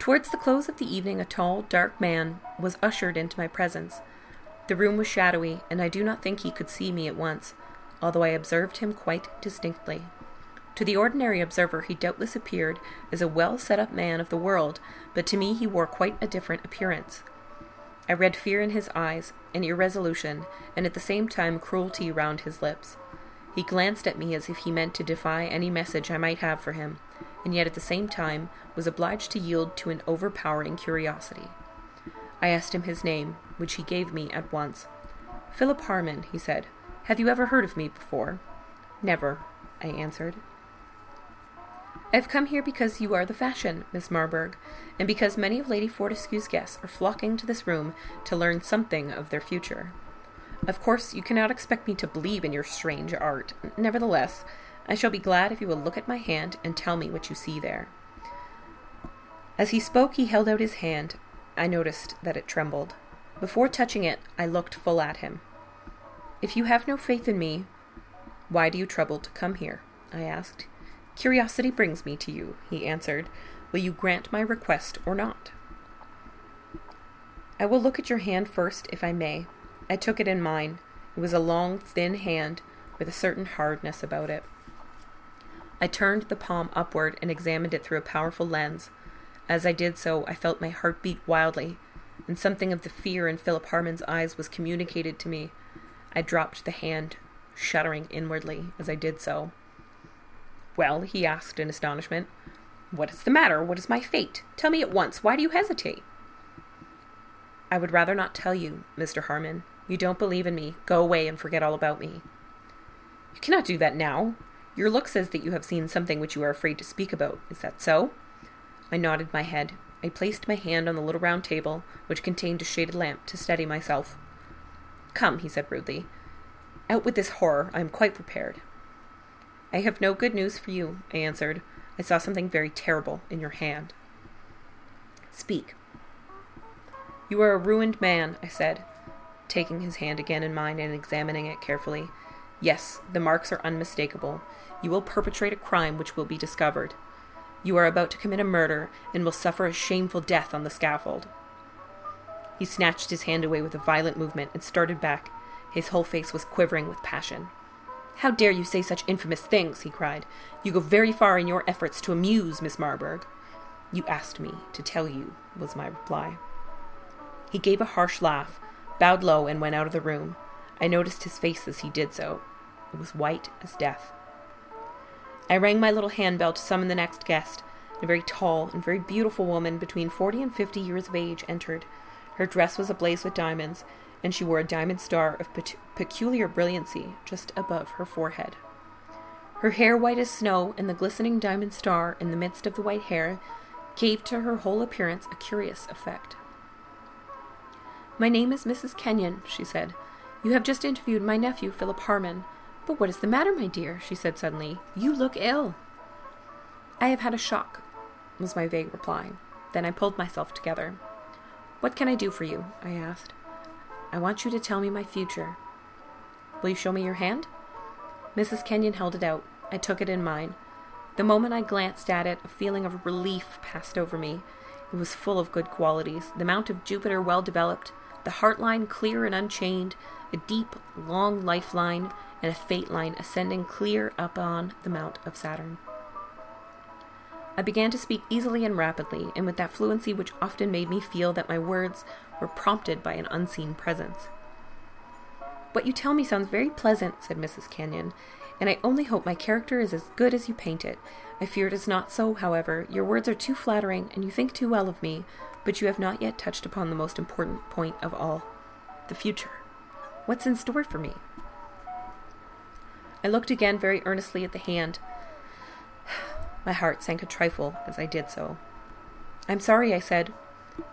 Towards the close of the evening, a tall, dark man was ushered into my presence. The room was shadowy, and I do not think he could see me at once, although I observed him quite distinctly. To the ordinary observer, he doubtless appeared as a well set up man of the world, but to me he wore quite a different appearance. I read fear in his eyes, and irresolution, and at the same time cruelty round his lips. He glanced at me as if he meant to defy any message I might have for him, and yet at the same time was obliged to yield to an overpowering curiosity. I asked him his name, which he gave me at once. Philip Harmon, he said. Have you ever heard of me before? Never, I answered. I have come here because you are the fashion, Miss Marburg, and because many of Lady Fortescue's guests are flocking to this room to learn something of their future. Of course, you cannot expect me to believe in your strange art. Nevertheless, I shall be glad if you will look at my hand and tell me what you see there. As he spoke, he held out his hand. I noticed that it trembled. Before touching it, I looked full at him. If you have no faith in me, why do you trouble to come here? I asked. Curiosity brings me to you, he answered. Will you grant my request or not? I will look at your hand first, if I may. I took it in mine. It was a long, thin hand with a certain hardness about it. I turned the palm upward and examined it through a powerful lens. As I did so, I felt my heart beat wildly, and something of the fear in Philip Harmon's eyes was communicated to me. I dropped the hand, shuddering inwardly as I did so. Well, he asked in astonishment. What is the matter? What is my fate? Tell me at once. Why do you hesitate? I would rather not tell you, Mr. Harmon. You don't believe in me. Go away and forget all about me. You cannot do that now. Your look says that you have seen something which you are afraid to speak about. Is that so? I nodded my head. I placed my hand on the little round table, which contained a shaded lamp, to steady myself. Come, he said rudely. Out with this horror. I am quite prepared. I have no good news for you, I answered. I saw something very terrible in your hand. Speak. You are a ruined man, I said, taking his hand again in mine and examining it carefully. Yes, the marks are unmistakable. You will perpetrate a crime which will be discovered. You are about to commit a murder and will suffer a shameful death on the scaffold. He snatched his hand away with a violent movement and started back. His whole face was quivering with passion. How dare you say such infamous things? he cried. You go very far in your efforts to amuse Miss Marburg. You asked me to tell you, was my reply. He gave a harsh laugh, bowed low, and went out of the room. I noticed his face as he did so. It was white as death. I rang my little handbell to summon the next guest. A very tall and very beautiful woman between forty and fifty years of age entered. Her dress was ablaze with diamonds, and she wore a diamond star of pe- peculiar brilliancy just above her forehead. Her hair white as snow, and the glistening diamond star in the midst of the white hair gave to her whole appearance a curious effect. My name is Mrs. Kenyon, she said. You have just interviewed my nephew, Philip Harmon. But what is the matter, my dear? she said suddenly. You look ill. I have had a shock, was my vague reply. Then I pulled myself together. What can I do for you? I asked. I want you to tell me my future. Will you show me your hand? Mrs. Kenyon held it out. I took it in mine. The moment I glanced at it, a feeling of relief passed over me. It was full of good qualities, the Mount of Jupiter well developed, the heart line clear and unchained, a deep, long lifeline, and a fate line ascending clear up on the Mount of Saturn. I began to speak easily and rapidly, and with that fluency which often made me feel that my words were prompted by an unseen presence. What you tell me sounds very pleasant, said Mrs. Kenyon, and I only hope my character is as good as you paint it. I fear it is not so, however. Your words are too flattering, and you think too well of me, but you have not yet touched upon the most important point of all the future. What's in store for me? I looked again very earnestly at the hand. My heart sank a trifle as I did so. I'm sorry, I said.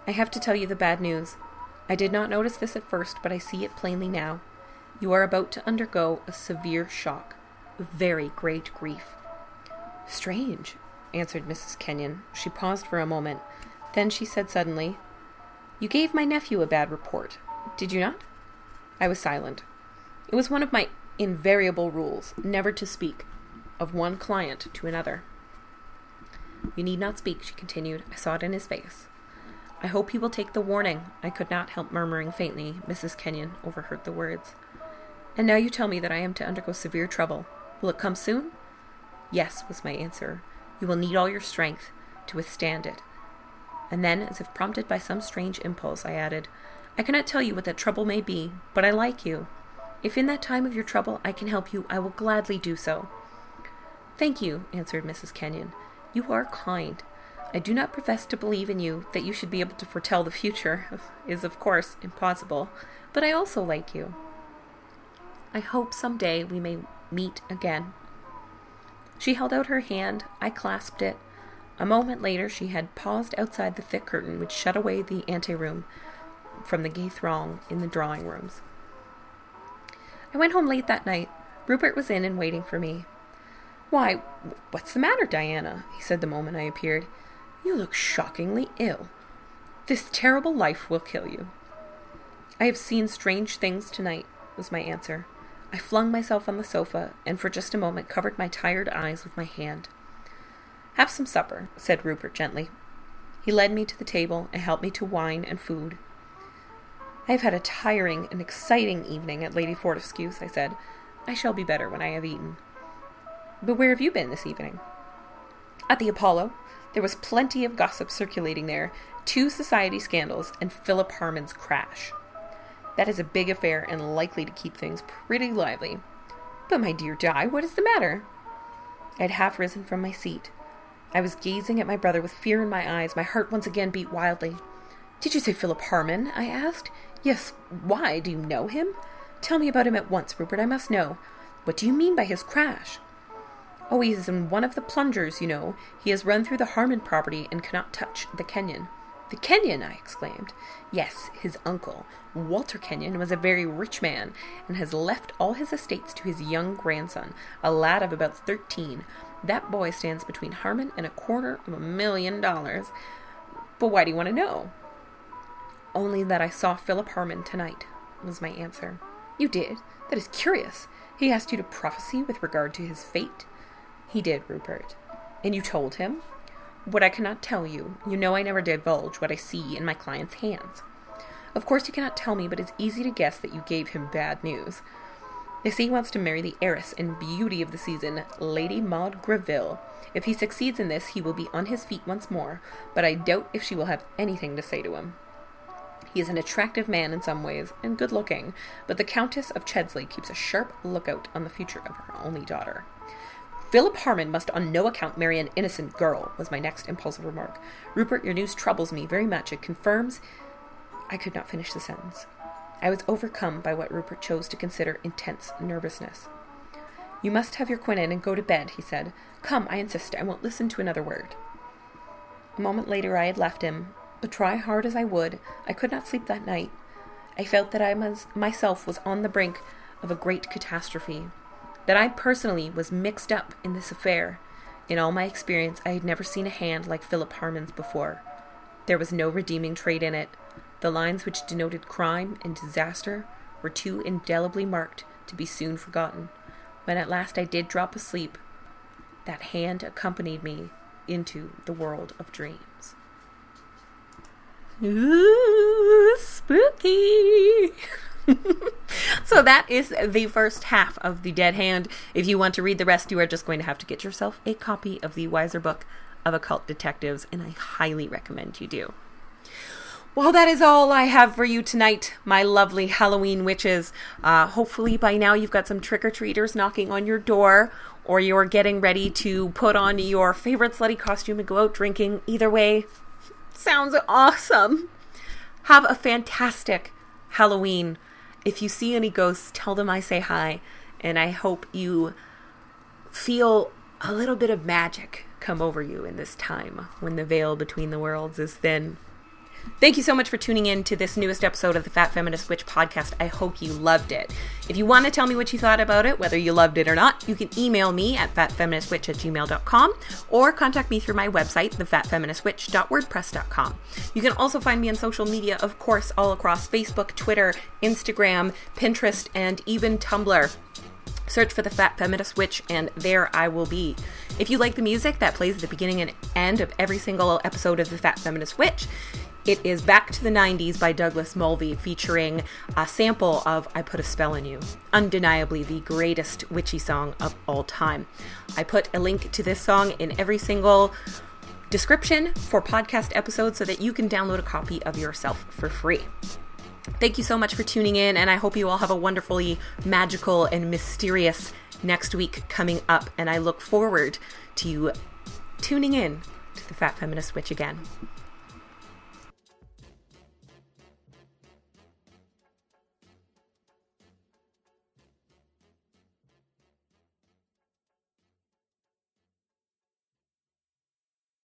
I have to tell you the bad news. I did not notice this at first, but I see it plainly now. You are about to undergo a severe shock, very great grief. Strange, answered Mrs. Kenyon. She paused for a moment, then she said suddenly, You gave my nephew a bad report, did you not? I was silent. It was one of my invariable rules never to speak of one client to another. You need not speak, she continued. I saw it in his face. I hope he will take the warning. I could not help murmuring faintly. Mrs. Kenyon overheard the words. And now you tell me that I am to undergo severe trouble. Will it come soon? Yes, was my answer. You will need all your strength to withstand it and then, as if prompted by some strange impulse, I added, I cannot tell you what that trouble may be, but I like you. If in that time of your trouble I can help you, I will gladly do so. Thank you, answered Mrs. Kenyon. You are kind. I do not profess to believe in you that you should be able to foretell the future, <laughs> is of course impossible, but I also like you. I hope some day we may meet again. She held out her hand, I clasped it, a moment later, she had paused outside the thick curtain which shut away the anteroom from the gay throng in the drawing rooms. I went home late that night. Rupert was in and waiting for me. Why, what's the matter, Diana? he said the moment I appeared. You look shockingly ill. This terrible life will kill you. I have seen strange things tonight, was my answer. I flung myself on the sofa and for just a moment covered my tired eyes with my hand. Have some supper, said Rupert gently. He led me to the table and helped me to wine and food. I have had a tiring and exciting evening at Lady Fortescue's, I said. I shall be better when I have eaten. But where have you been this evening? At the Apollo. There was plenty of gossip circulating there, two society scandals, and Philip Harmon's crash. That is a big affair and likely to keep things pretty lively. But, my dear Di, what is the matter? I had half risen from my seat. I was gazing at my brother with fear in my eyes. My heart once again beat wildly. Did you say Philip Harmon? I asked. Yes, why? Do you know him? Tell me about him at once, Rupert. I must know. What do you mean by his crash? Oh, he is in one of the plungers, you know. He has run through the Harmon property and cannot touch the Kenyon. The Kenyon, I exclaimed. Yes, his uncle, Walter Kenyon, was a very rich man and has left all his estates to his young grandson, a lad of about thirteen. That boy stands between Harmon and a quarter of a million dollars. But why do you want to know? Only that I saw Philip Harmon tonight, was my answer. You did? That is curious. He asked you to prophesy with regard to his fate? He did, Rupert. And you told him? What I cannot tell you. You know I never divulge what I see in my client's hands. Of course you cannot tell me, but it's easy to guess that you gave him bad news. They say he wants to marry the heiress and beauty of the season, Lady Maud Greville. If he succeeds in this, he will be on his feet once more, but I doubt if she will have anything to say to him. He is an attractive man in some ways, and good looking, but the Countess of Chedsley keeps a sharp lookout on the future of her only daughter. Philip Harmon must on no account marry an innocent girl, was my next impulsive remark. Rupert, your news troubles me very much. It confirms. I could not finish the sentence. I was overcome by what Rupert chose to consider intense nervousness. You must have your quinine and go to bed, he said. Come, I insist. I won't listen to another word. A moment later I had left him, but try hard as I would, I could not sleep that night. I felt that I was, myself was on the brink of a great catastrophe, that I personally was mixed up in this affair. In all my experience, I had never seen a hand like Philip Harmon's before. There was no redeeming trait in it. The lines which denoted crime and disaster were too indelibly marked to be soon forgotten. When at last I did drop asleep, that hand accompanied me into the world of dreams. Ooh, spooky. <laughs> <laughs> so that is the first half of the Dead Hand. If you want to read the rest, you are just going to have to get yourself a copy of the Weiser book of occult detectives, and I highly recommend you do. Well, that is all I have for you tonight, my lovely Halloween witches. Uh, hopefully, by now you've got some trick or treaters knocking on your door, or you're getting ready to put on your favorite slutty costume and go out drinking. Either way, Sounds awesome. Have a fantastic Halloween. If you see any ghosts, tell them I say hi. And I hope you feel a little bit of magic come over you in this time when the veil between the worlds is thin. Thank you so much for tuning in to this newest episode of the Fat Feminist Witch podcast. I hope you loved it. If you want to tell me what you thought about it, whether you loved it or not, you can email me at fatfeministwitch at gmail.com or contact me through my website, thefatfeministwitch.wordpress.com. You can also find me on social media, of course, all across Facebook, Twitter, Instagram, Pinterest, and even Tumblr. Search for the Fat Feminist Witch, and there I will be. If you like the music that plays at the beginning and end of every single episode of the Fat Feminist Witch, it is Back to the 90s by Douglas Mulvey, featuring a sample of I Put a Spell on You, undeniably the greatest witchy song of all time. I put a link to this song in every single description for podcast episodes so that you can download a copy of yourself for free. Thank you so much for tuning in, and I hope you all have a wonderfully magical and mysterious next week coming up. And I look forward to you tuning in to the Fat Feminist Witch again.